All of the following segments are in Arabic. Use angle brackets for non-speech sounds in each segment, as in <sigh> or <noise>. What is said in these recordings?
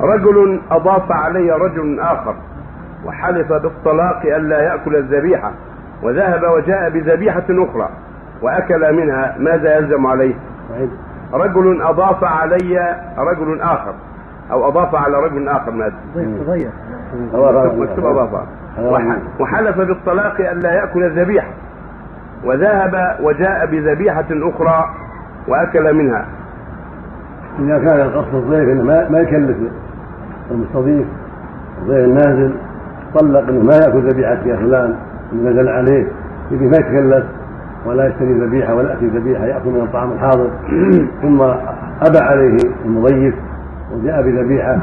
رجل أضاف علي رجل آخر وحلف بالطلاق ألا يأكل الذبيحة وذهب وجاء بذبيحة أخرى وأكل منها ماذا يلزم عليه؟ رجل أضاف علي رجل آخر أو أضاف على رجل آخر ماذا؟ ضيق مكتوب أضاف وح- وحلف بالطلاق ألا يأكل الذبيحة وذهب وجاء بذبيحة أخرى وأكل منها إذا كان القصد الضيف إنه ما, يكلف المستضيف الضيف النازل طلق إنه ما يأكل ذبيحة يا فلان اللي نزل عليه يجي ما يتكلف ولا يشتري ذبيحة ولا يأتي ذبيحة يأكل من الطعام الحاضر. <clears throat> ثم أبى عليه المضيف وجاء بذبيحة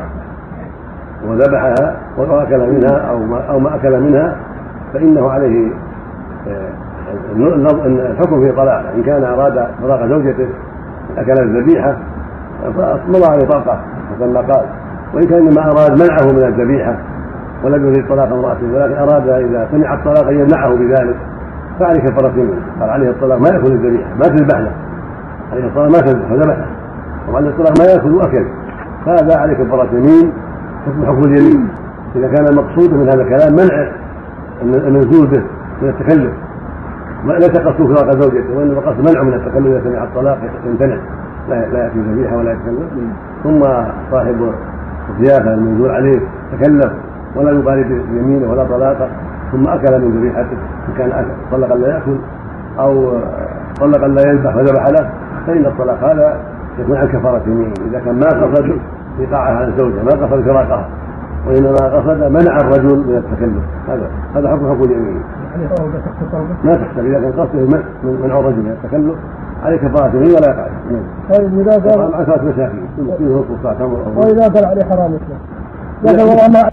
وذبحها وأكل منها أو ما, أو ما أكل منها فإنه عليه آه، الحكم في طلاق إن كان أراد طلاق زوجته أكل الذبيحة فمضى عليه حسب ما قال وإن كان إنما أراد منعه من الذبيحة ولم يريد طلاق امرأته ولكن أراد إذا سمع الطلاق أن يمنعه بذلك فعليه كفارة يمين قال عليه الطلاق ما يأكل الذبيحة ما تذبح له عليه الطلاق ما تذبح ذبحه وعليه الطلاق ما يأكل وأكل فهذا عليه كفارة يمين حكم حكم اليمين. إذا كان المقصود من هذا الكلام منع النزول به من التكلف. ما ليس قصده فراق زوجته وإنما قصد منعه من التكلف إذا سمع الطلاق يمتنع. لا لا يأتي ذبيحه ولا يتكلم ثم صاحب الضيافة المنزول عليه تكلف ولا يبالي بيمينه ولا طلاقة. ثم أكل من ذبيحته إن كان أكل. طلق لا يأكل أو طلق لا يذبح وذبح له. فإن الطلاق هذا يكون عن كفارة يمين إذا كان ما قصد ايقاعها عن الزوجه ما قصد فراقها وإنما قصد منع الرجل من التكلف. هذا هذا حكم حكم اليمين توبة ما تحسب إذا كان قصده منع من منع الرجل من التكلف عليه كفاره يمين ولا يقع؟ عليه. طيب إذا قال مع ثلاث مساكين تمر وإذا قال عليه حرام لكن والله ما